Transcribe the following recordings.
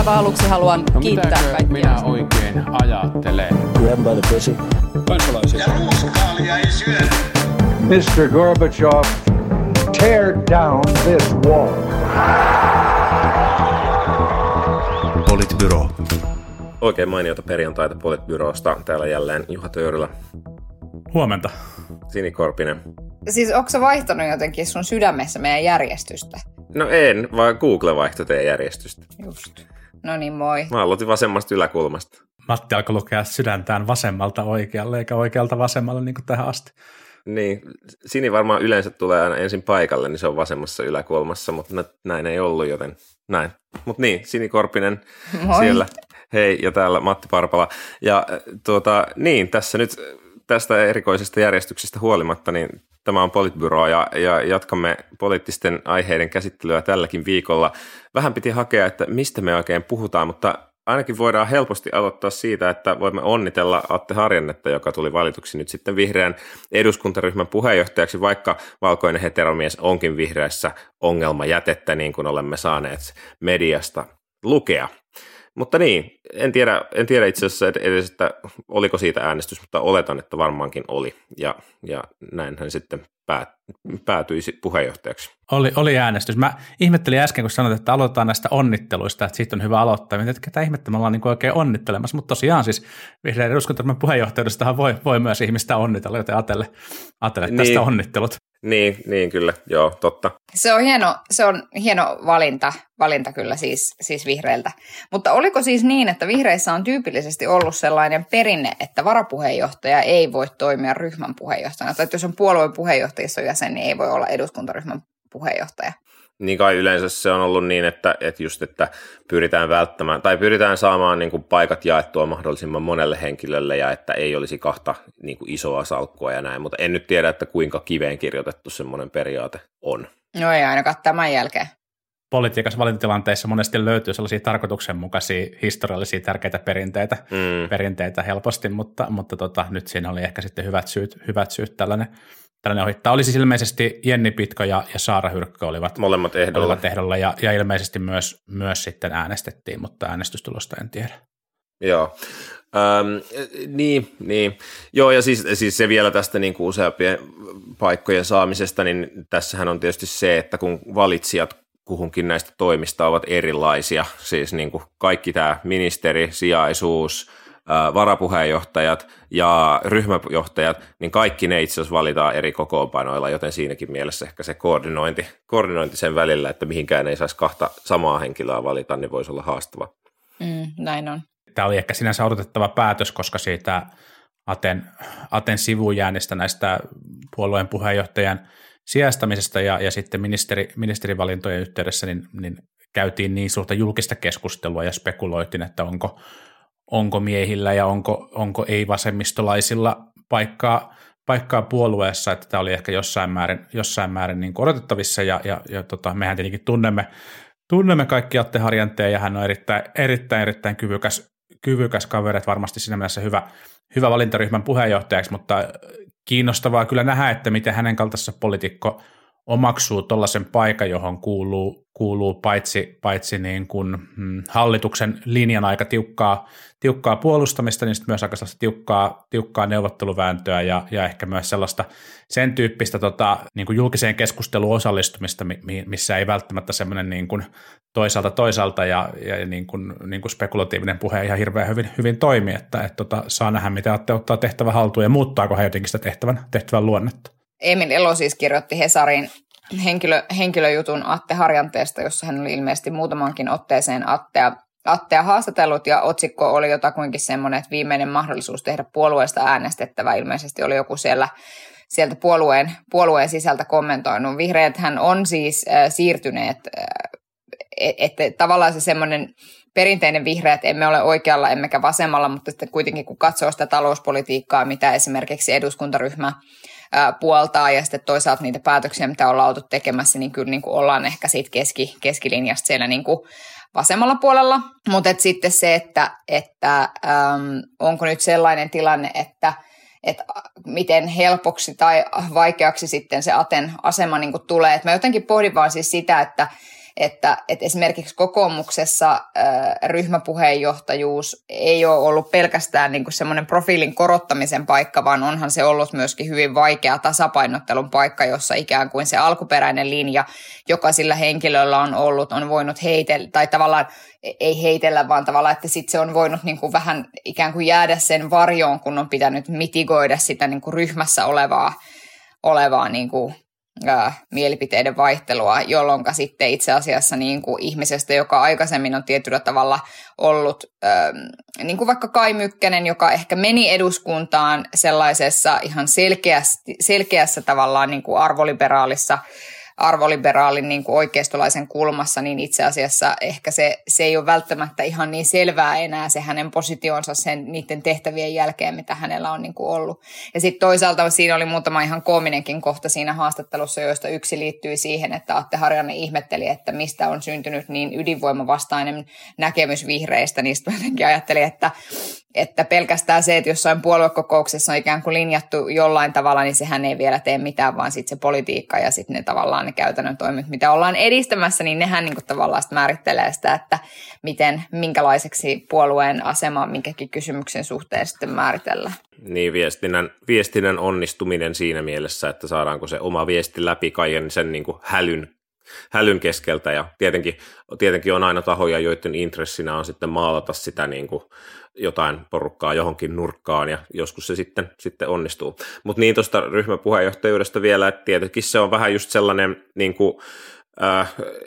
aivan aluksi haluan No kiittää kaikkia. minä oikein ajattelen? Grab by the pussy. kansalaisia. Ja ruuskaalia ei syödä. Mr. Gorbachev, tear down this wall. Politbyro. Oikein mainiota perjantaita Politbyrosta. Täällä jälleen Juha Töyrylä, Huomenta. Sini Korpinen. Siis onko sä vaihtanut jotenkin sun sydämessä meidän järjestystä? No en, vaan Google vaihtoi teidän järjestystä. Just. No niin, moi. Mä aloitin vasemmasta yläkulmasta. Matti alkoi lukea sydäntään vasemmalta oikealle, eikä oikealta vasemmalle niin kuin tähän asti. Niin, Sini varmaan yleensä tulee aina ensin paikalle, niin se on vasemmassa yläkulmassa, mutta nä- näin ei ollut, joten näin. Mutta niin, Sini Korpinen Moi. siellä. Hei, ja täällä Matti Parpala. Ja tuota, niin, tässä nyt tästä erikoisesta järjestyksestä huolimatta, niin tämä on Politbyro ja, ja jatkamme poliittisten aiheiden käsittelyä tälläkin viikolla. Vähän piti hakea, että mistä me oikein puhutaan, mutta ainakin voidaan helposti aloittaa siitä, että voimme onnitella Atte Harjannetta, joka tuli valituksi nyt sitten vihreän eduskuntaryhmän puheenjohtajaksi, vaikka valkoinen heteromies onkin vihreässä ongelmajätettä, niin kuin olemme saaneet mediasta lukea. Mutta niin, en tiedä, en tiedä itse asiassa edes, että oliko siitä äänestys, mutta oletan, että varmaankin oli. Ja, ja näin hän sitten päät, päätyisi puheenjohtajaksi. Oli, oli äänestys. Mä ihmettelin äsken, kun sanoit, että aloitetaan näistä onnitteluista, että siitä on hyvä aloittaa. Mietin, että ketä ihmettä me ollaan niin oikein onnittelemassa, mutta tosiaan siis vihreän eduskuntaryhmän puheenjohtajuudestahan voi, voi myös ihmistä onnitella, joten Atelle, Atelle tästä Niin. onnittelut. Niin, niin kyllä, joo, totta. Se on hieno, se on hieno valinta, valinta kyllä siis, siis vihreiltä. Mutta oliko siis niin, että vihreissä on tyypillisesti ollut sellainen perinne, että varapuheenjohtaja ei voi toimia ryhmän puheenjohtajana? Tai että jos on puolueen puheenjohtajissa jäsen, niin ei voi olla eduskuntaryhmän puheenjohtaja. Niin kai yleensä se on ollut niin, että, että just, että pyritään välttämään, tai pyritään saamaan niin kuin paikat jaettua mahdollisimman monelle henkilölle ja että ei olisi kahta niin kuin isoa salkkua ja näin, mutta en nyt tiedä, että kuinka kiveen kirjoitettu semmoinen periaate on. No ei ainakaan tämän jälkeen. Politiikassa valintatilanteissa monesti löytyy sellaisia tarkoituksenmukaisia, historiallisia tärkeitä perinteitä, Mm. perinteitä helposti, mutta, mutta tota, nyt siinä oli ehkä sitten hyvät syyt, hyvät syyt tällainen, tällainen ohittaa. Oli siis ilmeisesti Jenni Pitko ja, ja Saara Hyrkkö olivat, Molemmat ehdolla. olivat ehdolla ja, ja ilmeisesti myös, myös sitten äänestettiin, mutta äänestystulosta en tiedä. Joo. Öm, niin, niin. Joo, ja siis, siis se vielä tästä niin kuin useampien paikkojen saamisesta, niin tässähän on tietysti se, että kun valitsijat kuhunkin näistä toimista ovat erilaisia, siis niin kuin kaikki tämä ministeri, sijaisuus, varapuheenjohtajat ja ryhmäjohtajat, niin kaikki ne itse asiassa valitaan eri kokoonpanoilla, joten siinäkin mielessä ehkä se koordinointi, koordinointi sen välillä, että mihinkään ei saisi kahta samaa henkilöä valita, niin voisi olla haastava. Mm, näin on. Tämä oli ehkä sinänsä odotettava päätös, koska siitä Aten, Aten sivujäänistä näistä puolueen puheenjohtajan sijastamisesta ja, ja sitten ministeri, ministerivalintojen yhteydessä niin, niin käytiin niin suurta julkista keskustelua ja spekuloitiin, että onko, onko miehillä ja onko, onko ei-vasemmistolaisilla paikkaa, paikkaa puolueessa, että tämä oli ehkä jossain määrin, jossain määrin niin odotettavissa ja, ja, ja tota, mehän tietenkin tunnemme, tunnemme kaikki Atte Harjanteen ja hän on erittäin, erittäin, erittäin kyvykäs, kyvykäs kaveri, että varmasti siinä mielessä hyvä, hyvä valintaryhmän puheenjohtajaksi, mutta kiinnostavaa kyllä nähdä, että miten hänen kaltaisessa poliitikko omaksuu tuollaisen paikan, johon kuuluu, kuuluu paitsi, paitsi niin kuin, mm, hallituksen linjan aika tiukkaa, tiukkaa puolustamista, niin myös aika sellaista tiukkaa, tiukkaa neuvotteluvääntöä ja, ja ehkä myös sellaista sen tyyppistä tota, niin kuin julkiseen keskusteluun osallistumista, mi- missä ei välttämättä semmoinen niin kuin toisaalta toisaalta ja, ja niin kuin, niin kuin spekulatiivinen puhe ihan hirveän hyvin, hyvin toimi, että et tota, saa nähdä, mitä ottaa tehtävä haltuun ja muuttaako hän jotenkin sitä tehtävän, tehtävän luonnetta. Emil Elo siis kirjoitti Hesarin henkilö, henkilöjutun Atte Harjanteesta, jossa hän oli ilmeisesti muutamankin otteeseen Attea, Attea haastatellut ja otsikko oli jotakuinkin semmoinen, että viimeinen mahdollisuus tehdä puolueesta äänestettävä ilmeisesti oli joku siellä sieltä puolueen, puolueen sisältä kommentoinut. Vihreät hän on siis äh, siirtyneet, äh, että et, tavallaan se semmoinen perinteinen vihreät, emme ole oikealla emmekä vasemmalla, mutta sitten kuitenkin kun katsoo sitä talouspolitiikkaa, mitä esimerkiksi eduskuntaryhmä puoltaa ja sitten toisaalta niitä päätöksiä, mitä ollaan oltu tekemässä, niin kyllä niin kuin ollaan ehkä siitä keski, keskilinjasta siellä niin kuin vasemmalla puolella. Mutta sitten se, että, että äm, onko nyt sellainen tilanne, että että miten helpoksi tai vaikeaksi sitten se Aten asema niin kuin tulee. Et mä jotenkin pohdin vaan siis sitä, että että, että esimerkiksi kokoomuksessa ryhmäpuheenjohtajuus ei ole ollut pelkästään niin semmoinen profiilin korottamisen paikka, vaan onhan se ollut myöskin hyvin vaikea tasapainottelun paikka, jossa ikään kuin se alkuperäinen linja, joka sillä henkilöllä on ollut, on voinut heitellä, tai tavallaan ei heitellä, vaan tavallaan, että sitten se on voinut niin kuin vähän ikään kuin jäädä sen varjoon, kun on pitänyt mitigoida sitä niin kuin ryhmässä olevaa, olevaa niin kuin ää, mielipiteiden vaihtelua, jolloin sitten itse asiassa niin kuin ihmisestä, joka aikaisemmin on tietyllä tavalla ollut, ää, niin kuin vaikka Kai Mykkänen, joka ehkä meni eduskuntaan sellaisessa ihan selkeästi, selkeässä tavallaan niin kuin arvoliberaalissa arvoliberaalin niin kuin oikeistolaisen kulmassa, niin itse asiassa ehkä se, se ei ole välttämättä ihan niin selvää enää se hänen positionsa sen niiden tehtävien jälkeen, mitä hänellä on niin kuin ollut. Ja sitten toisaalta siinä oli muutama ihan koominenkin kohta siinä haastattelussa, joista yksi liittyy siihen, että Atte Harjanne ihmetteli, että mistä on syntynyt niin ydinvoimavastainen näkemys vihreistä, niin jotenkin ajatteli, että että pelkästään se, että jossain puoluekokouksessa on ikään kuin linjattu jollain tavalla, niin sehän ei vielä tee mitään, vaan sitten se politiikka ja sitten ne tavallaan ne käytännön toimet, mitä ollaan edistämässä, niin nehän niin kuin tavallaan sitä määrittelee sitä, että miten, minkälaiseksi puolueen asema minkäkin kysymyksen suhteen sitten määritellään. Niin, viestinnän, viestinnän onnistuminen siinä mielessä, että saadaanko se oma viesti läpi kaiken sen niin kuin hälyn hälyn keskeltä ja tietenkin, tietenkin on aina tahoja, joiden intressinä on sitten maalata sitä niin kuin jotain porukkaa johonkin nurkkaan ja joskus se sitten, sitten onnistuu. Mutta niin tuosta ryhmäpuheenjohtajuudesta vielä, että tietenkin se on vähän just sellainen niin kuin,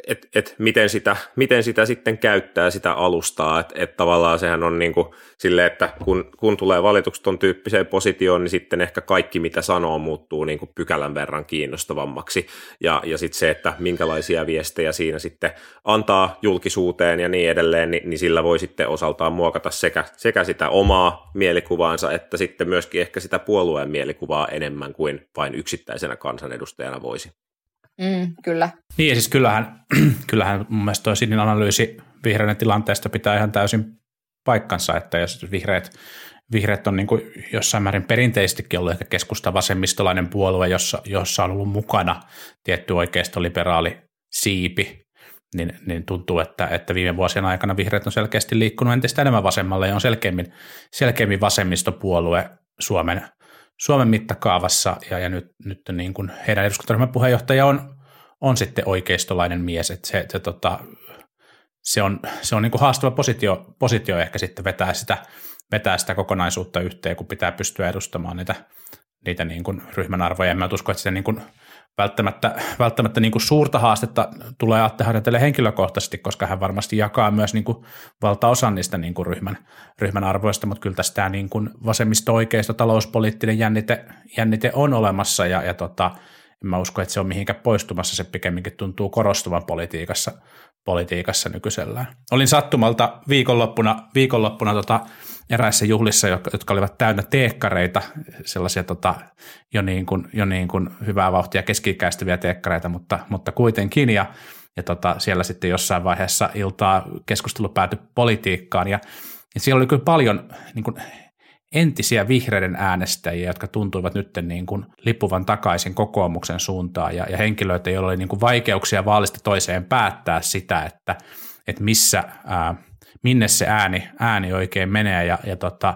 että et miten, sitä, miten sitä sitten käyttää sitä alustaa, että et tavallaan sehän on niin kuin silleen, että kun, kun tulee valitukset ton tyyppiseen positioon, niin sitten ehkä kaikki mitä sanoo muuttuu niin kuin pykälän verran kiinnostavammaksi ja, ja sitten se, että minkälaisia viestejä siinä sitten antaa julkisuuteen ja niin edelleen, niin, niin sillä voi sitten osaltaan muokata sekä, sekä sitä omaa mielikuvaansa että sitten myöskin ehkä sitä puolueen mielikuvaa enemmän kuin vain yksittäisenä kansanedustajana voisi. Mm, kyllä. Niin ja siis kyllähän, kyllähän mun mielestä toi Sinin analyysi vihreiden tilanteesta pitää ihan täysin paikkansa, että jos vihreät, vihreät on niin kuin jossain määrin perinteisestikin ollut ehkä keskusta vasemmistolainen puolue, jossa, jossa on ollut mukana tietty oikeistoliberaali siipi, niin, niin tuntuu, että, että viime vuosien aikana vihreät on selkeästi liikkunut entistä enemmän vasemmalle ja on selkeämmin, selkeämmin vasemmistopuolue Suomen Suomen mittakaavassa, ja, ja nyt, nyt niin kuin heidän eduskuntaryhmän puheenjohtaja on, on sitten oikeistolainen mies, että se, se, tota, se on, se on niin kuin haastava positio, positio ehkä sitten vetää sitä, vetää sitä kokonaisuutta yhteen, kun pitää pystyä edustamaan niitä, niitä niin kuin ryhmän arvoja. En mä usko, että se niin kuin välttämättä, välttämättä niin kuin suurta haastetta tulee Atte Harjantele henkilökohtaisesti, koska hän varmasti jakaa myös niin kuin valtaosan niistä niin kuin ryhmän, ryhmän arvoista, mutta kyllä tästä niin kuin vasemmisto-oikeista talouspoliittinen jännite, jännite on olemassa ja, ja tota, en mä usko, että se on mihinkään poistumassa, se pikemminkin tuntuu korostuvan politiikassa, politiikassa nykyisellään. Olin sattumalta viikonloppuna, viikonloppuna tota, eräissä juhlissa, jotka olivat täynnä teekkareita, sellaisia tota, jo, niin kuin, jo niin kuin hyvää vauhtia keski-ikäistyviä teekkareita, mutta, mutta kuitenkin, ja, ja tota, siellä sitten jossain vaiheessa iltaa keskustelu päätyi politiikkaan, ja, ja siellä oli kyllä paljon niin kuin, entisiä vihreiden äänestäjiä, jotka tuntuivat nyt niin kuin lippuvan takaisin kokoomuksen suuntaan, ja, ja henkilöitä, joilla oli niin kuin vaikeuksia vaalista toiseen päättää sitä, että, että missä ää, minne se ääni, ääni oikein menee ja, ja tota,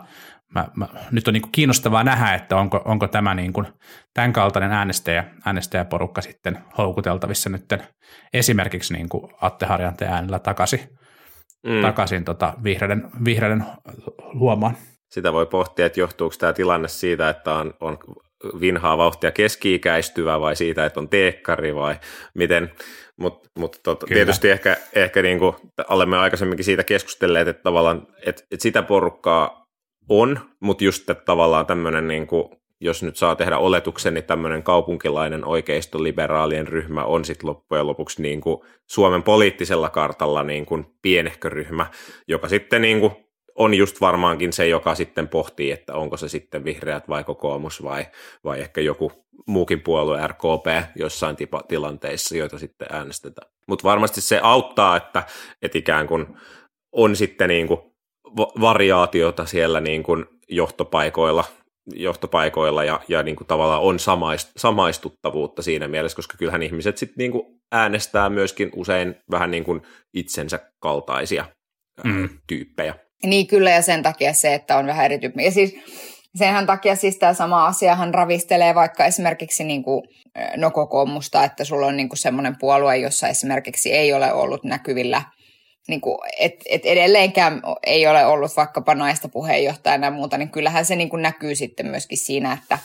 mä, mä, nyt on niin kiinnostavaa nähdä, että onko, onko tämä niin kuin tämän kaltainen äänestäjä, äänestäjäporukka sitten houkuteltavissa nyt esimerkiksi niin kuin Atte Harjanteen äänellä takaisin, mm. takaisin tota vihreiden, vihreiden luomaan. Sitä voi pohtia, että johtuuko tämä tilanne siitä, että on, on vinhaa vauhtia keski-ikäistyvä vai siitä, että on teekkari vai miten, mutta mut tot, tietysti ehkä, ehkä niin kuin olemme aikaisemminkin siitä keskustelleet, että tavallaan että, että sitä porukkaa on, mutta just että tavallaan tämmöinen, niin kuin, jos nyt saa tehdä oletuksen, niin tämmöinen kaupunkilainen oikeistoliberaalien ryhmä on sitten loppujen lopuksi niin kuin Suomen poliittisella kartalla niin kuin pienehkö ryhmä, joka sitten niin kuin on just varmaankin se, joka sitten pohtii, että onko se sitten vihreät vai kokoomus vai, vai ehkä joku muukin puolue RKP jossain tipa, tilanteissa, joita sitten äänestetään. Mutta varmasti se auttaa, että, että ikään kuin on sitten niin kuin variaatiota siellä niin kuin johtopaikoilla johtopaikoilla ja, ja niin kuin tavallaan on samaist, samaistuttavuutta siinä mielessä, koska kyllähän ihmiset sitten niin kuin äänestää myöskin usein vähän niin kuin itsensä kaltaisia mm. tyyppejä. Niin kyllä ja sen takia se, että on vähän erityyppinen. Ja siis senhän takia siis tämä sama asiahan ravistelee vaikka esimerkiksi niin kuin, no kokoomusta, että sulla on niin kuin semmoinen puolue, jossa esimerkiksi ei ole ollut näkyvillä – niin kuin, et, et edelleenkään ei ole ollut vaikkapa naista puheenjohtajana ja muuta, niin kyllähän se niin kuin näkyy sitten myöskin siinä, että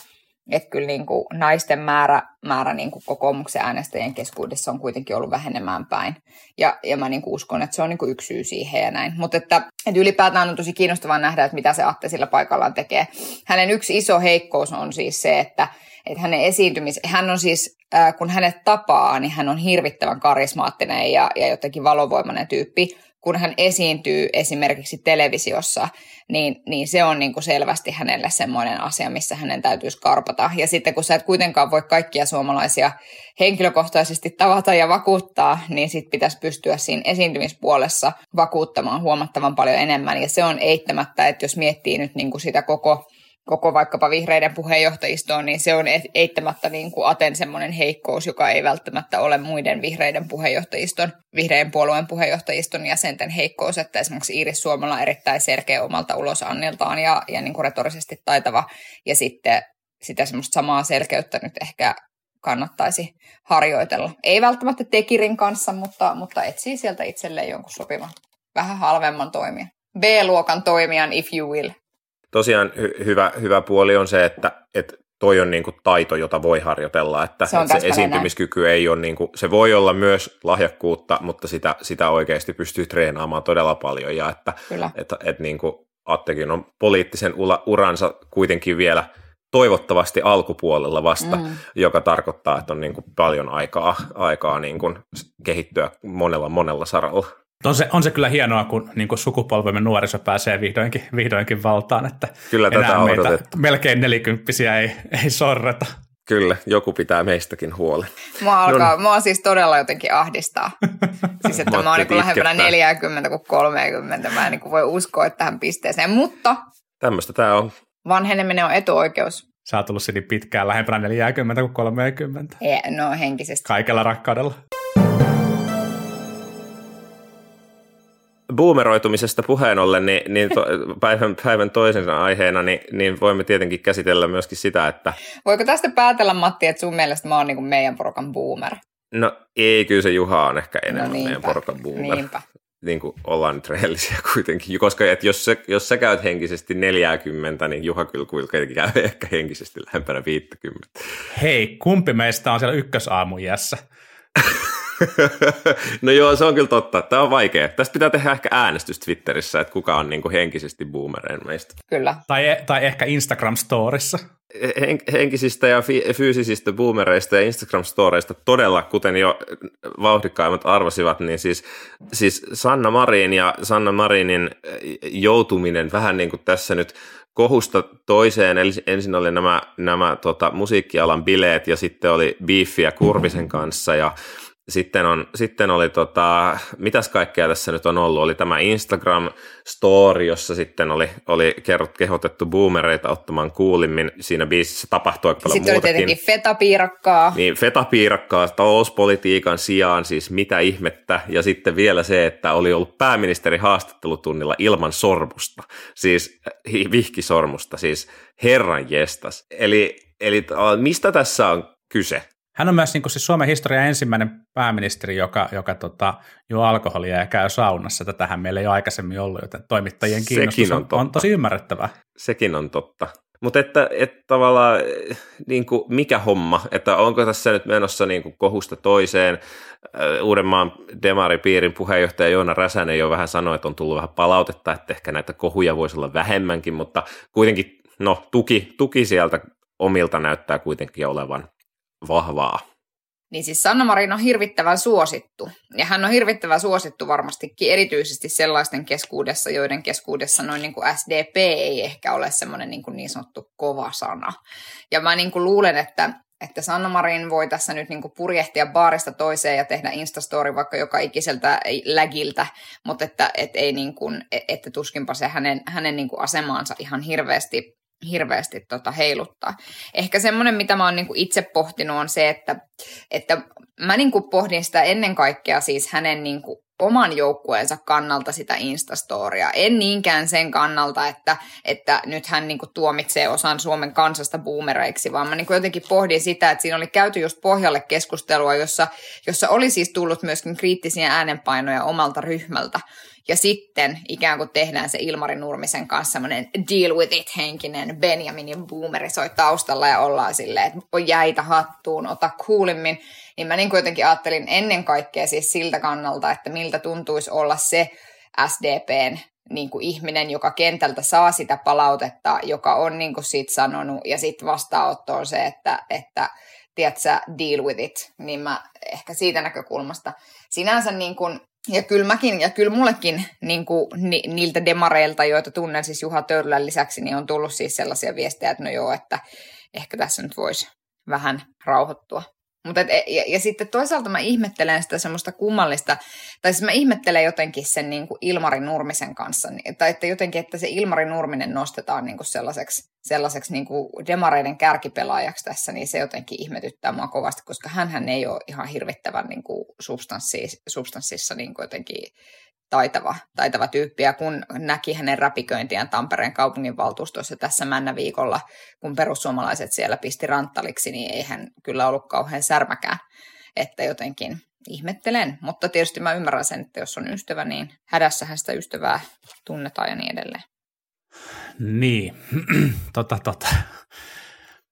et kyllä niin kuin naisten määrä, määrä niin kuin kokoomuksen äänestäjien keskuudessa on kuitenkin ollut vähenemään päin. Ja, ja mä niin kuin uskon, että se on niin kuin yksi syy siihen ja näin. Mutta että, että ylipäätään on tosi kiinnostavaa nähdä, että mitä se Atte sillä paikallaan tekee. Hänen yksi iso heikkous on siis se, että, että hänen esiintymis, hän on siis, äh, kun hänet tapaa, niin hän on hirvittävän karismaattinen ja, ja jotenkin valovoimainen tyyppi. Kun hän esiintyy esimerkiksi televisiossa, niin, niin se on niin kuin selvästi hänelle semmoinen asia, missä hänen täytyy skarpata. Ja sitten kun sä et kuitenkaan voi kaikkia suomalaisia henkilökohtaisesti tavata ja vakuuttaa, niin sit pitäisi pystyä siinä esiintymispuolessa vakuuttamaan huomattavan paljon enemmän. Ja se on eittämättä, että jos miettii nyt niin kuin sitä koko koko vaikkapa vihreiden puheenjohtajistoon, niin se on eittämättä niin kuin Aten semmoinen heikkous, joka ei välttämättä ole muiden vihreiden puheenjohtajiston, vihreiden puolueen puheenjohtajiston jäsenten heikkous, että esimerkiksi Iiris Suomella on erittäin selkeä omalta ulosanniltaan ja, ja niin kuin retorisesti taitava, ja sitten sitä semmoista samaa selkeyttä nyt ehkä kannattaisi harjoitella. Ei välttämättä Tekirin kanssa, mutta, mutta etsii sieltä itselleen jonkun sopivan, vähän halvemman toimijan. B-luokan toimijan, if you will tosiaan hy- hyvä, hyvä puoli on se, että, että toi on niin kuin taito, jota voi harjoitella, että se, että se esiintymiskyky näin. ei ole, niin kuin, se voi olla myös lahjakkuutta, mutta sitä, sitä oikeasti pystyy treenaamaan todella paljon ja että, että, että, että niin kuin Attekin on poliittisen uransa kuitenkin vielä toivottavasti alkupuolella vasta, mm. joka tarkoittaa, että on niin kuin paljon aikaa, aikaa niin kuin kehittyä monella monella saralla. On se, on se kyllä hienoa, kun niin kuin sukupolvemme nuoriso pääsee vihdoinkin, vihdoinkin valtaan, että kyllä enää tätä meitä odotettu. melkein nelikymppisiä ei, ei sorreta. Kyllä, joku pitää meistäkin huoli. Mua, alkaa, no, mua siis todella jotenkin ahdistaa. siis että mä, mä oon niin lähempänä 40 kuin 30. Mä en niin kuin voi uskoa että tähän pisteeseen, mutta... Tämmöistä tämä on. Vanheneminen on etuoikeus. Sä oot tullut niin pitkään lähempänä 40 kuin 30. Ei, no henkisesti. Kaikella rakkaudella. Boomeroitumisesta puheen ollen, niin, niin to, päivän, päivän toisena aiheena, niin, niin voimme tietenkin käsitellä myöskin sitä, että... Voiko tästä päätellä, Matti, että sun mielestä mä oon niin meidän porukan boomer? No ei, kyllä se Juha on ehkä enemmän no niinpä, meidän porukan boomer. Niinpä. Niin kuin ollaan nyt rehellisiä kuitenkin, koska että jos, sä, jos sä käyt henkisesti 40, niin Juha kyllä kuitenkin käy ehkä henkisesti lähempänä 50. Hei, kumpi meistä on siellä ykkösaamujässä? no joo, se on kyllä totta. Tämä on vaikea. Tästä pitää tehdä ehkä äänestys Twitterissä, että kuka on niin kuin henkisesti boomereen meistä. Kyllä. Tai, tai ehkä Instagram-storissa. Hen- henkisistä ja fi- fyysisistä boomereista ja Instagram-storeista todella, kuten jo vauhdikkaimmat arvasivat, niin siis, siis Sanna Marin ja Sanna Marinin joutuminen vähän niin kuin tässä nyt kohusta toiseen, eli ensin oli nämä, nämä tota, musiikkialan bileet ja sitten oli biiffiä Kurvisen kanssa ja sitten, on, sitten oli, tota, mitäs kaikkea tässä nyt on ollut, oli tämä Instagram-story, jossa sitten oli, oli kerrot, kehotettu boomereita ottamaan kuulimmin. Siinä biisissä tapahtui aika paljon Sitten muutakin. oli tietenkin fetapiirakkaa. Niin, fetapiirakkaa talouspolitiikan sijaan, siis mitä ihmettä. Ja sitten vielä se, että oli ollut pääministeri haastattelutunnilla ilman sormusta, siis vihkisormusta, siis herran jestas. Eli, eli mistä tässä on kyse? Hän on myös niin kuin siis Suomen historian ensimmäinen pääministeri, joka, joka tota, juo alkoholia ja käy saunassa. Tätähän meillä ei ole aikaisemmin ollut, joten toimittajien kiinnostus on, on, on tosi ymmärrettävää. Sekin on totta. Mutta että, että tavallaan niin kuin mikä homma, että onko tässä nyt menossa niin kuin kohusta toiseen. Uudenmaan demaripiirin puheenjohtaja Joona Räsänen jo vähän sanoi, että on tullut vähän palautetta, että ehkä näitä kohuja voisi olla vähemmänkin, mutta kuitenkin no, tuki, tuki sieltä omilta näyttää kuitenkin olevan vahvaa. Niin siis Sanna Marin on hirvittävän suosittu. Ja hän on hirvittävän suosittu varmastikin erityisesti sellaisten keskuudessa, joiden keskuudessa noin niin kuin SDP ei ehkä ole semmoinen niin, kuin niin sanottu kova sana. Ja mä niin kuin luulen, että, että Sanna Marin voi tässä nyt niin kuin purjehtia baarista toiseen ja tehdä Instastory vaikka joka ikiseltä lägiltä, mutta että, että, ei niin kuin, että tuskinpa se hänen, hänen niin kuin asemaansa ihan hirveästi hirveästi tota heiluttaa. Ehkä semmoinen, mitä mä oon niinku itse pohtinut, on se, että, että mä niinku pohdin sitä ennen kaikkea siis hänen niinku oman joukkueensa kannalta sitä Instastoria. En niinkään sen kannalta, että, että nyt hän niin kuin tuomitsee osan Suomen kansasta boomereiksi, vaan mä niin kuin jotenkin pohdin sitä, että siinä oli käyty just pohjalle keskustelua, jossa, jossa oli siis tullut myöskin kriittisiä äänenpainoja omalta ryhmältä. Ja sitten ikään kuin tehdään se Ilmari Nurmisen kanssa semmoinen deal with it henkinen Benjaminin boomeri soi taustalla ja ollaan silleen, että on jäitä hattuun, ota kuulimmin. Niin mä niin kuin jotenkin ajattelin ennen kaikkea siis siltä kannalta, että miltä tuntuisi olla se SDPn niin kuin ihminen, joka kentältä saa sitä palautetta, joka on niin kuin siitä sanonut, ja sitten vastaanotto on se, että, että tiedätkö, deal with it, niin mä ehkä siitä näkökulmasta sinänsä niin kuin ja kyllä mäkin, ja kyllä mullekin niin kuin, ni, niiltä demareilta, joita tunnen siis Juha Törlän lisäksi, niin on tullut siis sellaisia viestejä, että no joo, että ehkä tässä nyt voisi vähän rauhoittua. Mutta et, ja, ja sitten toisaalta mä ihmettelen sitä semmoista kummallista, tai siis mä ihmettelen jotenkin sen niin kuin Ilmari Nurmisen kanssa, tai että jotenkin, että se Ilmari Nurminen nostetaan niin kuin sellaiseksi, sellaiseksi niin kuin demareiden kärkipelaajaksi tässä, niin se jotenkin ihmetyttää mua kovasti, koska hän ei ole ihan hirvittävän niin kuin substanssissa niin kuin jotenkin taitava, taitava tyyppi, ja kun näki hänen räpiköintiään Tampereen kaupunginvaltuustossa tässä männä viikolla, kun perussuomalaiset siellä pisti ranttaliksi, niin ei hän kyllä ollut kauhean särmäkään, että jotenkin ihmettelen, mutta tietysti mä ymmärrän sen, että jos on ystävä, niin hädässähän sitä ystävää tunnetaan ja niin edelleen. Niin, tota, tota.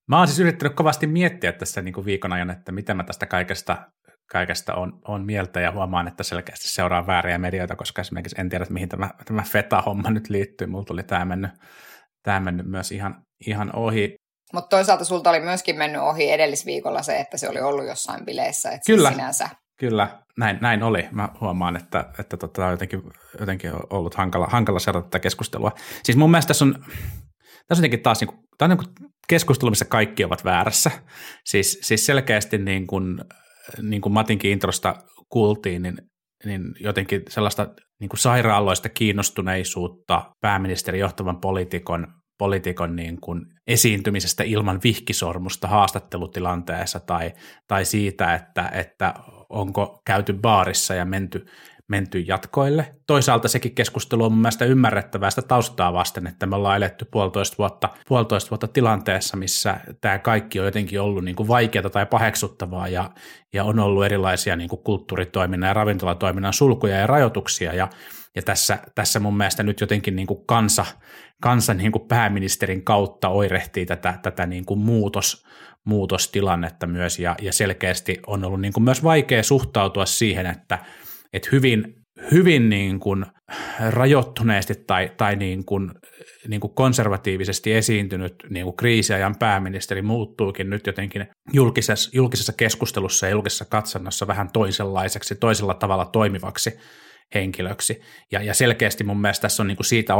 Mä oon siis yrittänyt kovasti miettiä tässä niin kuin viikon ajan, että mitä mä tästä kaikesta kaikesta on, on mieltä ja huomaan, että selkeästi seuraa vääriä medioita, koska esimerkiksi en tiedä, mihin tämä, tämä FETA-homma nyt liittyy. Mulla tuli tämä mennyt, tämä mennyt myös ihan, ihan ohi. Mutta toisaalta sulta oli myöskin mennyt ohi edellisviikolla se, että se oli ollut jossain bileissä. Että Kyllä, siis sinänsä... kyllä näin, näin oli. Mä huomaan, että, että tota, on jotenkin, jotenkin ollut hankala, hankala seurata tätä keskustelua. Siis mun mielestä tässä on, tässä on jotenkin taas niin kuin, tämä on niin kuin keskustelu, missä kaikki ovat väärässä. Siis, siis selkeästi niin kuin niin kuin Matinkin introsta kuultiin, niin, niin jotenkin sellaista niin kuin sairaaloista kiinnostuneisuutta pääministerin johtavan poliitikon, poliitikon niin kuin esiintymisestä ilman vihkisormusta haastattelutilanteessa tai, tai siitä, että, että onko käyty baarissa ja menty, menty jatkoille. Toisaalta sekin keskustelu on mun mielestä ymmärrettävää sitä taustaa vasten, että me ollaan eletty puolitoista vuotta, puolitoista vuotta tilanteessa, missä tämä kaikki on jotenkin ollut niin kuin vaikeaa tai paheksuttavaa ja, ja on ollut erilaisia niin kuin kulttuuritoiminnan ja ravintolatoiminnan sulkuja ja rajoituksia ja ja tässä, tässä mun mielestä nyt jotenkin niin kuin kansa, kansa niin kuin pääministerin kautta oirehtii tätä, tätä niin kuin muutos, muutostilannetta myös ja, ja selkeästi on ollut niin kuin myös vaikea suhtautua siihen, että – että hyvin, hyvin niin kuin rajoittuneesti tai, tai niin kuin, niin kuin konservatiivisesti esiintynyt niin kuin kriisiajan pääministeri muuttuukin nyt jotenkin julkisessa, julkisessa keskustelussa ja julkisessa katsannossa vähän toisenlaiseksi, toisella tavalla toimivaksi henkilöksi. Ja, ja selkeästi mun mielestä tässä on niin kuin siitä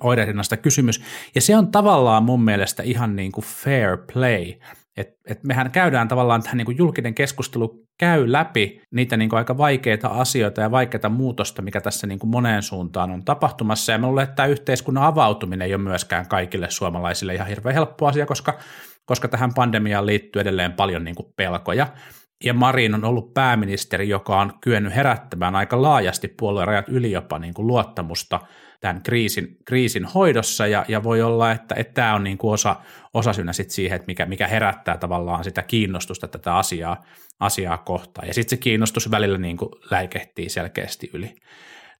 oirehdinnasta kysymys. Ja se on tavallaan mun mielestä ihan niin kuin fair play, et, et mehän käydään tavallaan tähän niin kuin julkinen keskustelu käy läpi niitä niin kuin aika vaikeita asioita ja vaikeita muutosta, mikä tässä niin kuin moneen suuntaan on tapahtumassa. Ja mä luulen, että tämä yhteiskunnan avautuminen ei ole myöskään kaikille suomalaisille ihan hirveän helppo asia, koska, koska tähän pandemiaan liittyy edelleen paljon niin kuin pelkoja. Ja Marin on ollut pääministeri, joka on kyennyt herättämään aika laajasti puolueen rajat yli jopa niin kuin luottamusta – tämän kriisin, kriisin hoidossa ja, ja voi olla, että, että tämä on niin kuin osa, osasynä sit siihen, että mikä, mikä herättää tavallaan sitä kiinnostusta tätä asiaa, asiaa kohtaan. Ja sitten se kiinnostus välillä niin kuin läikehtii selkeästi yli.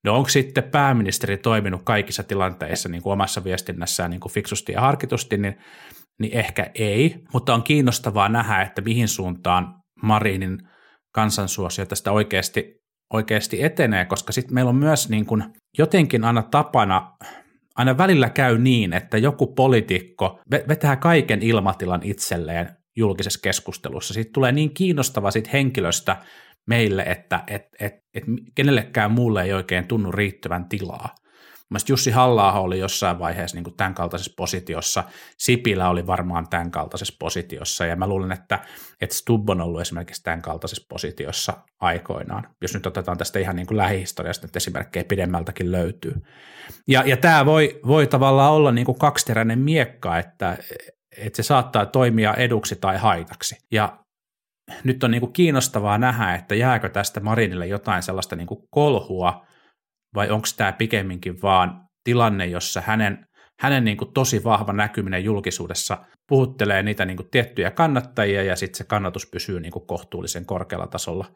No onko sitten pääministeri toiminut kaikissa tilanteissa niin kuin omassa viestinnässään niin kuin fiksusti ja harkitusti, niin, niin ehkä ei, mutta on kiinnostavaa nähdä, että mihin suuntaan Marinin kansansuosio tästä oikeasti oikeasti etenee, koska sitten meillä on myös niin kuin jotenkin aina tapana, aina välillä käy niin, että joku poliitikko vetää kaiken ilmatilan itselleen julkisessa keskustelussa. Siitä tulee niin kiinnostava siitä henkilöstä meille, että et, et, et kenellekään muulle ei oikein tunnu riittävän tilaa. Mielestäni Jussi halla oli jossain vaiheessa niin kuin tämän kaltaisessa positiossa, Sipilä oli varmaan tämän kaltaisessa positiossa, ja mä luulen, että, että Stubb on ollut esimerkiksi tämän kaltaisessa positiossa aikoinaan, jos nyt otetaan tästä ihan niin kuin lähihistoriasta, että esimerkkejä pidemmältäkin löytyy. Ja, ja tämä voi, voi tavallaan olla niin kuin kaksiteräinen miekka, että, että se saattaa toimia eduksi tai haitaksi. Ja nyt on niin kuin kiinnostavaa nähdä, että jääkö tästä Marinille jotain sellaista niin kuin kolhua, vai onko tämä pikemminkin vaan tilanne, jossa hänen, hänen niin kuin tosi vahva näkyminen julkisuudessa puhuttelee niitä niin kuin tiettyjä kannattajia ja sitten se kannatus pysyy niin kuin kohtuullisen korkealla tasolla,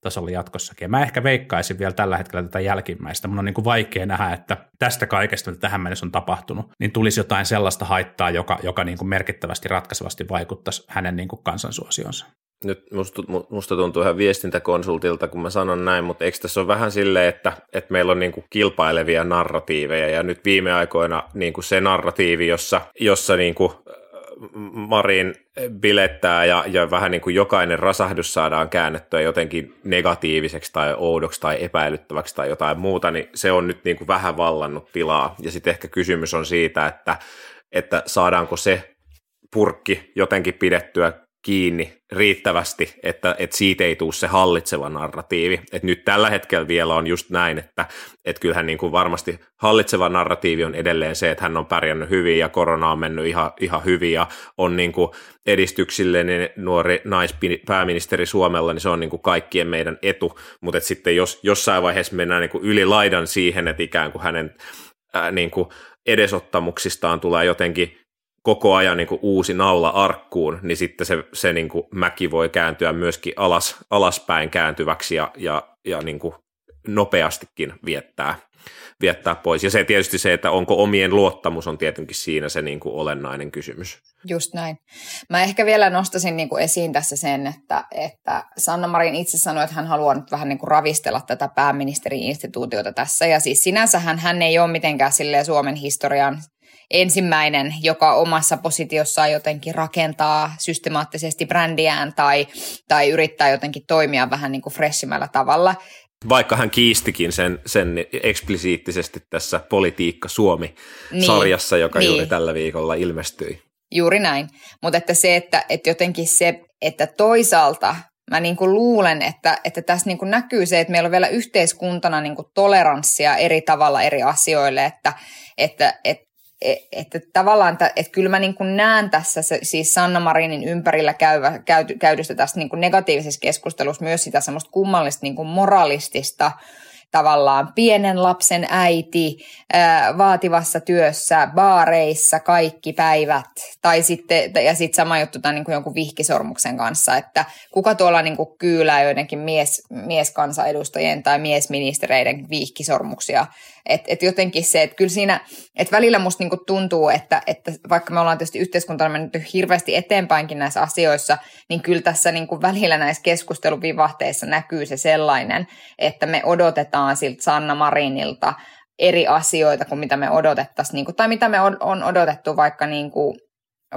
tasolla jatkossakin. Ja mä ehkä veikkaisin vielä tällä hetkellä tätä jälkimmäistä. Mun on niin kuin vaikea nähdä, että tästä kaikesta, mitä tähän mennessä on tapahtunut, niin tulisi jotain sellaista haittaa, joka, joka niin kuin merkittävästi ratkaisevasti vaikuttaisi hänen niin kuin kansansuosionsa nyt musta, tuntuu ihan viestintäkonsultilta, kun mä sanon näin, mutta eikö tässä ole vähän silleen, että, että meillä on niin kuin kilpailevia narratiiveja, ja nyt viime aikoina niin kuin se narratiivi, jossa, jossa niin kuin Marin bilettää ja, ja vähän niin kuin jokainen rasahdus saadaan käännettyä jotenkin negatiiviseksi tai oudoksi tai epäilyttäväksi tai jotain muuta, niin se on nyt niin kuin vähän vallannut tilaa. Ja sitten ehkä kysymys on siitä, että, että saadaanko se purkki jotenkin pidettyä kiinni riittävästi, että, että siitä ei tule se hallitseva narratiivi. Et nyt tällä hetkellä vielä on just näin, että, että kyllähän niin kuin varmasti hallitseva narratiivi on edelleen se, että hän on pärjännyt hyvin ja korona on mennyt ihan, ihan hyvin ja on niin kuin edistyksellinen nuori naispääministeri Suomella, niin se on niin kuin kaikkien meidän etu, mutta sitten jos jossain vaiheessa mennään niin kuin yli laidan siihen, että ikään kuin hänen ää, niin kuin edesottamuksistaan tulee jotenkin koko ajan niin kuin uusi naula arkkuun, niin sitten se, se niin kuin mäki voi kääntyä myöskin alas, alaspäin kääntyväksi ja, ja, ja niin kuin nopeastikin viettää, viettää pois. Ja se tietysti se, että onko omien luottamus on tietenkin siinä se niin kuin olennainen kysymys. Just näin. Mä ehkä vielä nostasin niin kuin esiin tässä sen, että, että Sanna Marin itse sanoi, että hän haluaa nyt vähän niin kuin ravistella tätä pääministeri-instituutiota tässä. Ja siis sinänsä hän, hän ei ole mitenkään Suomen historian ensimmäinen, joka omassa positiossaan jotenkin rakentaa systemaattisesti brändiään tai, tai yrittää jotenkin toimia vähän niin kuin freshimällä tavalla. Vaikka hän kiistikin sen, sen eksplisiittisesti tässä Politiikka Suomi-sarjassa, niin, joka niin. juuri tällä viikolla ilmestyi. Juuri näin. Mutta että se, että, että jotenkin se, että toisaalta mä niin kuin luulen, että, että tässä niin kuin näkyy se, että meillä on vielä yhteiskuntana niin kuin toleranssia eri tavalla eri asioille, että, että, että että tavallaan, että, kyllä mä niin kuin näen tässä se, siis Sanna Marinin ympärillä käyvä, käyty, käydystä tästä niin kuin negatiivisessa keskustelussa myös sitä semmoista kummallista niin kuin moralistista tavallaan pienen lapsen äiti ää, vaativassa työssä, baareissa kaikki päivät. Tai sitten, ja sitten sama juttu tämän niin kuin jonkun vihkisormuksen kanssa, että kuka tuolla niin kuin kyylää joidenkin mies, mieskansanedustajien tai miesministereiden vihkisormuksia. Että et jotenkin se, että kyllä siinä, että välillä musta niin kuin tuntuu, että, että vaikka me ollaan tietysti yhteiskuntana mennyt hirveästi eteenpäinkin näissä asioissa, niin kyllä tässä niin kuin välillä näissä keskusteluvivahteissa näkyy se sellainen, että me odotetaan siltä Sanna Marinilta eri asioita kuin mitä me odotettaisiin, niin kuin, tai mitä me on, odotettu vaikka niin kuin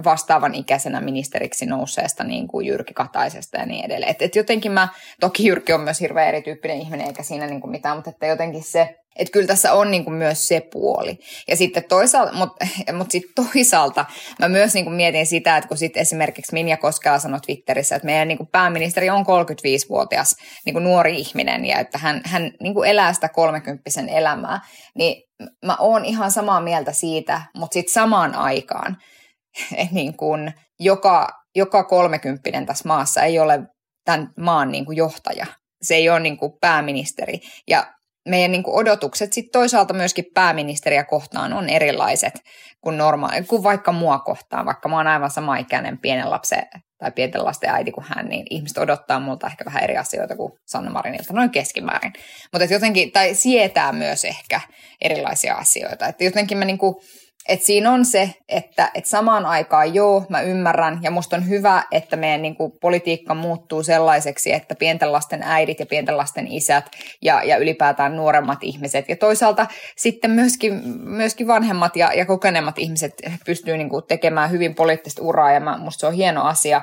vastaavan ikäisenä ministeriksi nousseesta niin kuin Jyrki Kataisesta ja niin edelleen. Et, et jotenkin mä, toki Jyrki on myös hirveän erityyppinen ihminen eikä siinä niin kuin mitään, mutta että jotenkin se, että kyllä tässä on niin kuin myös se puoli. Ja sitten toisaalta, mutta mut sitten toisaalta mä myös niin kuin mietin sitä, että kun sitten esimerkiksi Minja Koskela sanoi Twitterissä, että meidän niin kuin pääministeri on 35-vuotias niin kuin nuori ihminen ja että hän, hän niin kuin elää sitä 30 elämää, niin mä oon ihan samaa mieltä siitä, mutta sitten samaan aikaan niin kuin joka, joka kolmekymppinen tässä maassa ei ole tämän maan niin kuin johtaja. Se ei ole niin kuin pääministeri. Ja meidän niin odotukset sitten toisaalta myöskin pääministeriä kohtaan on erilaiset kuin, normaali, kuin vaikka mua kohtaan, vaikka mä oon aivan sama ikäinen pienen lapsen tai pienten lasten äiti kuin hän, niin ihmiset odottaa multa ehkä vähän eri asioita kuin Sanna Marinilta, noin keskimäärin. Mutta jotenkin, tai sietää myös ehkä erilaisia asioita. Että jotenkin mä niin kuin, et siinä on se, että et samaan aikaan joo, mä ymmärrän ja musta on hyvä, että meidän kuin, politiikka muuttuu sellaiseksi, että pienten lasten äidit ja pienten lasten isät ja, ja ylipäätään nuoremmat ihmiset. Ja toisaalta sitten myöskin, myöskin vanhemmat ja, ja kokeneemmat ihmiset pystyy kuin, tekemään hyvin poliittista uraa ja mä, musta se on hieno asia,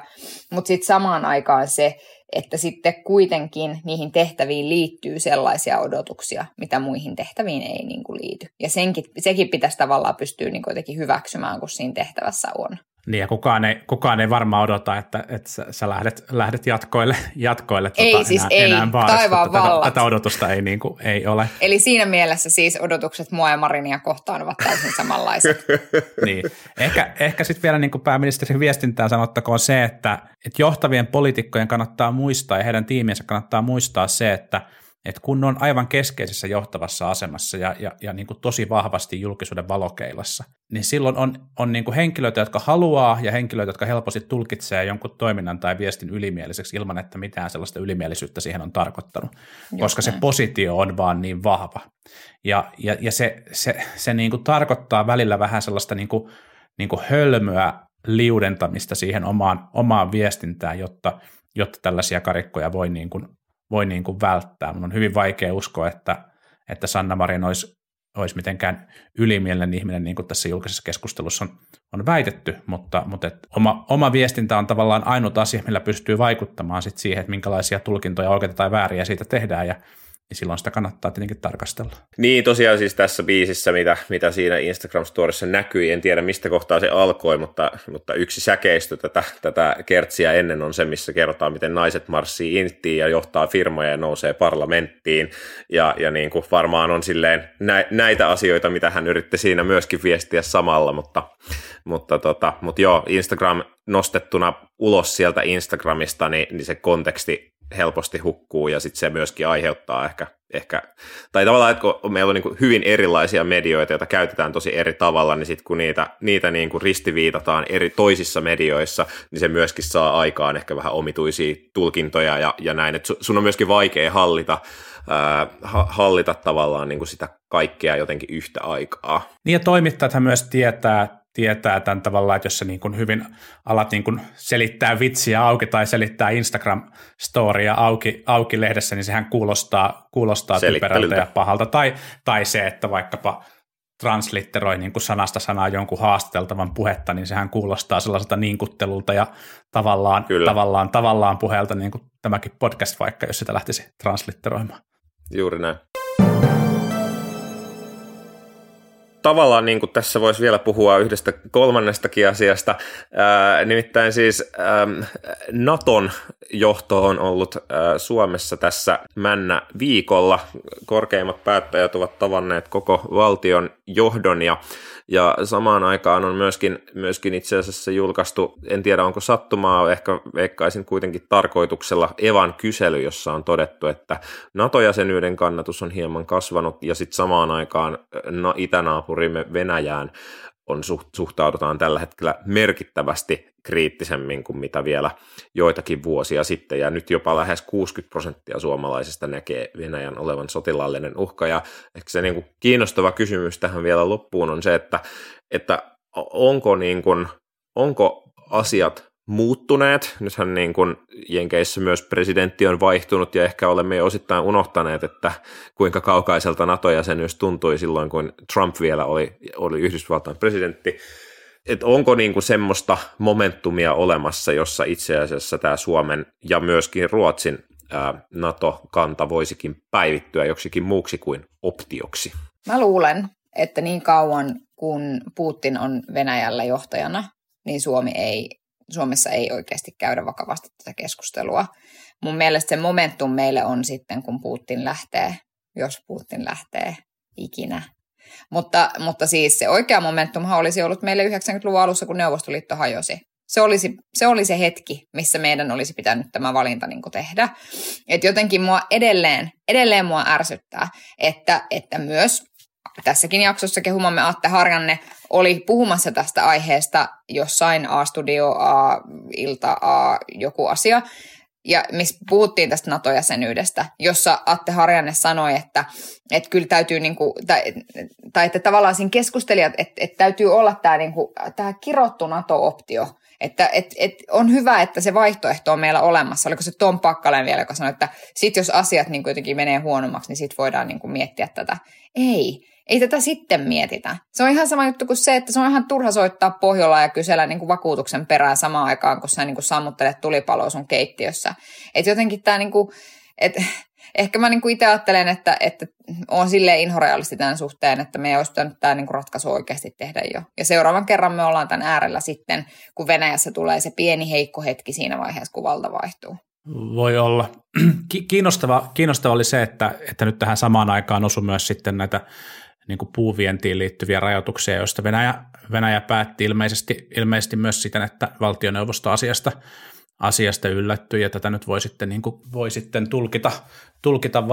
mutta sitten samaan aikaan se, että sitten kuitenkin niihin tehtäviin liittyy sellaisia odotuksia, mitä muihin tehtäviin ei niin kuin liity. Ja senkin, sekin pitäisi tavallaan pystyä niin kuin jotenkin hyväksymään, kun siinä tehtävässä on. Niin ja kukaan ei, kukaan ei varmaan odota, että, että sä, sä lähdet, lähdet jatkoille, jatkoille ei, tota, siis enää, ei, enää baarista. taivaan tätä, vallat. tätä odotusta ei, niin kuin, ei ole. Eli siinä mielessä siis odotukset mua ja Marinia kohtaan ovat täysin samanlaiset. niin. Ehkä, ehkä sitten vielä niin kuin pääministerin viestintään sanottakoon se, että, että johtavien poliitikkojen kannattaa muistaa ja heidän tiimiensä kannattaa muistaa se, että että kun on aivan keskeisessä johtavassa asemassa ja, ja, ja niin kuin tosi vahvasti julkisuuden valokeilassa, niin silloin on, on niin kuin henkilöitä, jotka haluaa ja henkilöitä, jotka helposti tulkitsee jonkun toiminnan tai viestin ylimieliseksi ilman, että mitään sellaista ylimielisyyttä siihen on tarkoittanut, Just koska näin. se positio on vaan niin vahva. Ja, ja, ja se, se, se niin kuin tarkoittaa välillä vähän sellaista niin kuin, niin kuin hölmöä liudentamista siihen omaan, omaan viestintään, jotta, jotta tällaisia karikkoja voi niin kuin voi niin kuin välttää. Mun on hyvin vaikea uskoa, että, että Sanna Marin olisi, olisi mitenkään ylimielinen ihminen, niin kuin tässä julkisessa keskustelussa on, on väitetty, mutta, mutta et oma, oma viestintä on tavallaan ainut asia, millä pystyy vaikuttamaan sit siihen, että minkälaisia tulkintoja oikeita tai vääriä siitä tehdään, ja niin silloin sitä kannattaa tietenkin tarkastella. Niin, tosiaan siis tässä biisissä, mitä, mitä siinä Instagram-storissa näkyi, en tiedä mistä kohtaa se alkoi, mutta, mutta yksi säkeistö tätä, tätä kertsiä ennen on se, missä kerrotaan, miten naiset marssii inttiin ja johtaa firmoja ja nousee parlamenttiin, ja, ja niin kuin varmaan on silleen nä, näitä asioita, mitä hän yritti siinä myöskin viestiä samalla, mutta, mutta, tota, mutta joo, Instagram nostettuna ulos sieltä Instagramista, niin, niin se konteksti helposti hukkuu ja sitten se myöskin aiheuttaa ehkä, ehkä tai tavallaan, että kun meillä on niin hyvin erilaisia medioita, joita käytetään tosi eri tavalla, niin sitten kun niitä, niitä niin kuin ristiviitataan eri toisissa medioissa, niin se myöskin saa aikaan ehkä vähän omituisia tulkintoja ja, ja näin, että sun on myöskin vaikea hallita, hallita tavallaan niin kuin sitä kaikkea jotenkin yhtä aikaa. Niin ja toimittajathan myös tietää, tietää tämän tavallaan, että jos sä niin kuin hyvin alat niin kuin selittää vitsiä auki tai selittää Instagram-storia auki, auki lehdessä, niin sehän kuulostaa, kuulostaa typerältä ja pahalta. Tai, tai se, että vaikkapa translitteroi niin kuin sanasta sanaa jonkun haastateltavan puhetta, niin sehän kuulostaa sellaiselta niinkuttelulta ja tavallaan, tavallaan, tavallaan puheelta, niin kuin tämäkin podcast vaikka, jos sitä lähtisi translitteroimaan. Juuri näin tavallaan niin kuin tässä voisi vielä puhua yhdestä kolmannestakin asiasta, ää, nimittäin siis ää, Naton johto on ollut ää, Suomessa tässä männä viikolla. Korkeimmat päättäjät ovat tavanneet koko valtion johdon ja ja samaan aikaan on myöskin, myöskin itse asiassa julkaistu, en tiedä onko sattumaa, ehkä veikkaisin kuitenkin tarkoituksella Evan kysely, jossa on todettu, että NATO-jäsenyyden kannatus on hieman kasvanut ja sitten samaan aikaan itänaapurimme Venäjään on suhtaudutaan tällä hetkellä merkittävästi kriittisemmin kuin mitä vielä joitakin vuosia sitten, ja nyt jopa lähes 60 prosenttia suomalaisista näkee Venäjän olevan sotilaallinen uhka, ja ehkä se niin kuin kiinnostava kysymys tähän vielä loppuun on se, että, että onko, niin kuin, onko asiat muuttuneet. Nythän niin kuin Jenkeissä myös presidentti on vaihtunut ja ehkä olemme jo osittain unohtaneet, että kuinka kaukaiselta NATO-jäsenyys tuntui silloin, kun Trump vielä oli, oli Yhdysvaltain presidentti. Et onko niin kuin semmoista momentumia olemassa, jossa itse asiassa tämä Suomen ja myöskin Ruotsin NATO-kanta voisikin päivittyä joksikin muuksi kuin optioksi? Mä luulen, että niin kauan kun Putin on Venäjällä johtajana, niin Suomi ei Suomessa ei oikeasti käydä vakavasti tätä keskustelua. Mun mielestä se momentum meille on sitten, kun Putin lähtee, jos Putin lähtee ikinä. Mutta, mutta siis se oikea momentumhan olisi ollut meille 90-luvun alussa, kun Neuvostoliitto hajosi. Se olisi, se oli se hetki, missä meidän olisi pitänyt tämä valinta niin tehdä. Et jotenkin mua edelleen, edelleen mua ärsyttää, että, että myös tässäkin jaksossa kehumamme Atte Harjanne oli puhumassa tästä aiheesta jossain A-studio, A-ilta, A joku asia, ja missä puhuttiin tästä NATO-jäsenyydestä, jossa Atte Harjanne sanoi, että, että kyllä täytyy, niin kuin, tai, tai että tavallaan siinä keskustelijat, että, että täytyy olla tämä, niin kuin, tämä kirottu NATO-optio, Että et, et on hyvä, että se vaihtoehto on meillä olemassa. Oliko se Tom Pakkalen vielä, joka sanoi, että sit jos asiat niin jotenkin menee huonommaksi, niin sit voidaan niin miettiä tätä. Ei, ei tätä sitten mietitä. Se on ihan sama juttu kuin se, että se on ihan turha soittaa Pohjolaa ja kysellä niin kuin vakuutuksen perään samaan aikaan, kun sä niin kuin sammuttelet tulipaloa sun keittiössä. Että jotenkin tämä niin kuin, että ehkä mä niin itse ajattelen, että, että on silleen inhorealisti tämän suhteen, että me olisi pitänyt tämä niin ratkaisu oikeasti tehdä jo. Ja seuraavan kerran me ollaan tämän äärellä sitten, kun Venäjässä tulee se pieni heikko hetki siinä vaiheessa, kun valta vaihtuu. Voi olla. Kiinnostava, kiinnostava oli se, että, että nyt tähän samaan aikaan osui myös sitten näitä niin kuin puuvientiin liittyviä rajoituksia, joista Venäjä, Venäjä päätti ilmeisesti, ilmeisesti myös siten, että valtioneuvosto asiasta asiasta yllättyi ja tätä nyt voi sitten, niin kuin, voi sitten tulkita, tulkita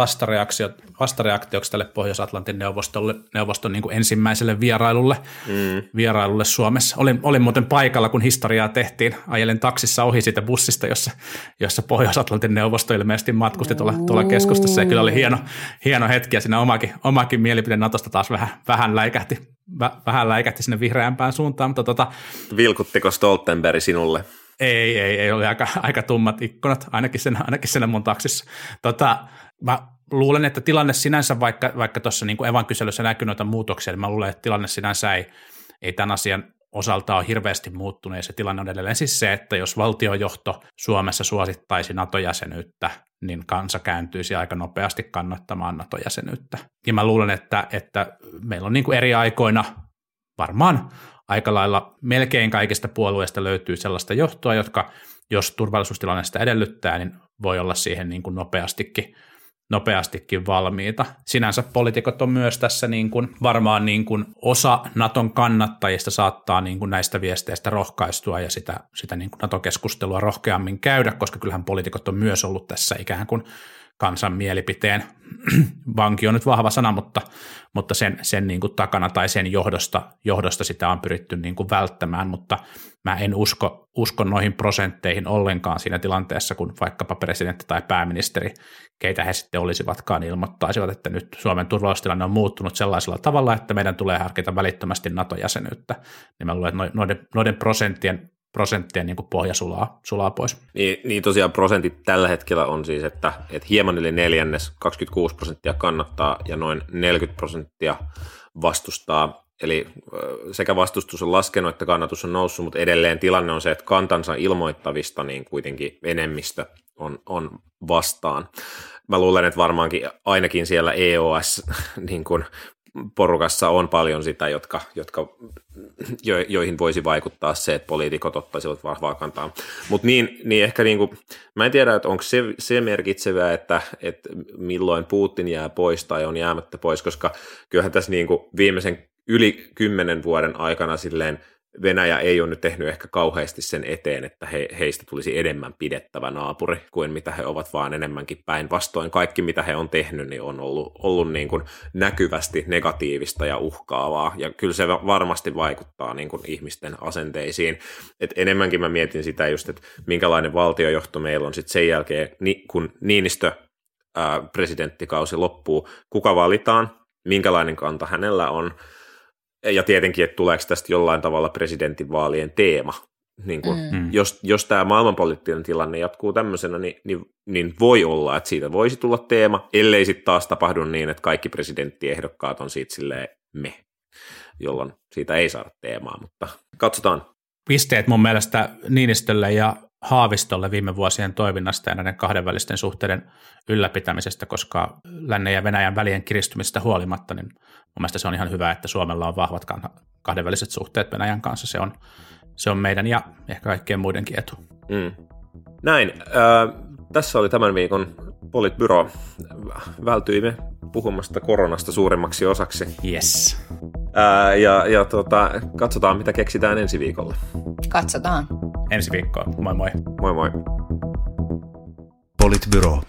vastareaktioksi tälle Pohjois-Atlantin neuvostolle, neuvoston niin kuin ensimmäiselle vierailulle, mm. vierailulle Suomessa. Olin, olin muuten paikalla, kun historiaa tehtiin. Ajelen taksissa ohi siitä bussista, jossa, jossa Pohjois-Atlantin neuvosto ilmeisesti matkusti tuolla, tuolla keskustassa ja kyllä oli hieno, hieno hetki ja siinä omakin, omakin mielipide Natosta taas vähän, vähän läikähti, vähän läikähti sinne vihreämpään suuntaan. Mutta tota, Vilkuttiko Stoltenberg sinulle? Ei, ei, ei oli aika, aika tummat ikkunat, ainakin sen, ainakin sen mun taksissa. Tota, mä luulen, että tilanne sinänsä, vaikka, vaikka tuossa niin Evan kyselyssä näkyy noita muutoksia, niin mä luulen, että tilanne sinänsä ei, ei tämän asian osalta ole hirveästi muuttunut, ja se tilanne on edelleen siis se, että jos valtiojohto Suomessa suosittaisi NATO-jäsenyyttä, niin kansa kääntyisi aika nopeasti kannattamaan NATO-jäsenyyttä. Ja mä luulen, että, että meillä on niin kuin eri aikoina varmaan aika lailla melkein kaikista puolueista löytyy sellaista johtoa, jotka jos turvallisuustilanne sitä edellyttää, niin voi olla siihen niin kuin nopeastikin, nopeastikin valmiita. Sinänsä poliitikot on myös tässä niin kuin, varmaan niin kuin osa Naton kannattajista saattaa niin kuin näistä viesteistä rohkaistua ja sitä, sitä niin kuin NATO-keskustelua rohkeammin käydä, koska kyllähän poliitikot on myös ollut tässä ikään kuin kansan mielipiteen. Vanki on nyt vahva sana, mutta, mutta sen, sen niin kuin takana tai sen johdosta, johdosta sitä on pyritty niin kuin välttämään, mutta mä en usko, usko noihin prosentteihin ollenkaan siinä tilanteessa, kun vaikkapa presidentti tai pääministeri, keitä he sitten olisivatkaan, ilmoittaisivat, että nyt Suomen turvallisuustilanne on muuttunut sellaisella tavalla, että meidän tulee harkita välittömästi NATO-jäsenyyttä. Niin mä luulen, että noiden, noiden prosenttien prosenttien niin pohja sulaa, sulaa pois. Niin, niin tosiaan prosentit tällä hetkellä on siis, että, että hieman yli neljännes, 26 prosenttia kannattaa ja noin 40 prosenttia vastustaa. Eli sekä vastustus on laskenut että kannatus on noussut, mutta edelleen tilanne on se, että kantansa ilmoittavista niin kuitenkin enemmistö on, on vastaan. Mä luulen, että varmaankin ainakin siellä EOS niin kuin porukassa on paljon sitä, jotka, jotka, jo, joihin voisi vaikuttaa se, että poliitikot ottaisivat vahvaa kantaa. Mutta niin, niin ehkä niinku, mä en tiedä, että onko se, se merkitsevää, että, että milloin Putin jää pois tai on jäämättä pois, koska kyllähän tässä niinku viimeisen yli kymmenen vuoden aikana silleen Venäjä ei ole nyt tehnyt ehkä kauheasti sen eteen, että he, heistä tulisi enemmän pidettävä naapuri kuin mitä he ovat, vaan enemmänkin päinvastoin. Kaikki, mitä he on tehnyt, niin on ollut, ollut niin kuin näkyvästi negatiivista ja uhkaavaa, ja kyllä se varmasti vaikuttaa niin kuin ihmisten asenteisiin. Et enemmänkin mä mietin sitä just, että minkälainen valtiojohto meillä on sitten sen jälkeen, kun Niinistö ää, presidenttikausi loppuu, kuka valitaan, minkälainen kanta hänellä on, ja tietenkin, että tuleeko tästä jollain tavalla presidentinvaalien teema. Niin kun, mm. Jos, jos tämä maailmanpoliittinen tilanne jatkuu tämmöisenä, niin, niin, niin voi olla, että siitä voisi tulla teema, ellei sitten taas tapahdu niin, että kaikki presidenttiehdokkaat on siitä silleen me, jolloin siitä ei saada teemaa, mutta katsotaan. Pisteet mun mielestä Niinistölle ja Haavistolle viime vuosien toiminnasta ja näiden kahdenvälisten suhteiden ylläpitämisestä, koska lännen ja Venäjän välien kiristymisestä huolimatta, niin mun mielestä se on ihan hyvä, että Suomella on vahvat kahdenväliset suhteet Venäjän kanssa. Se on, se on meidän ja ehkä kaikkien muidenkin etu. Mm. Näin. Äh, tässä oli tämän viikon Politbyro. Vältyimme puhumasta koronasta suurimmaksi osaksi. Yes. Ää, ja ja tota, katsotaan, mitä keksitään ensi viikolla. Katsotaan. Ensi viikkoa. Moi moi. Moi moi. Politbyro.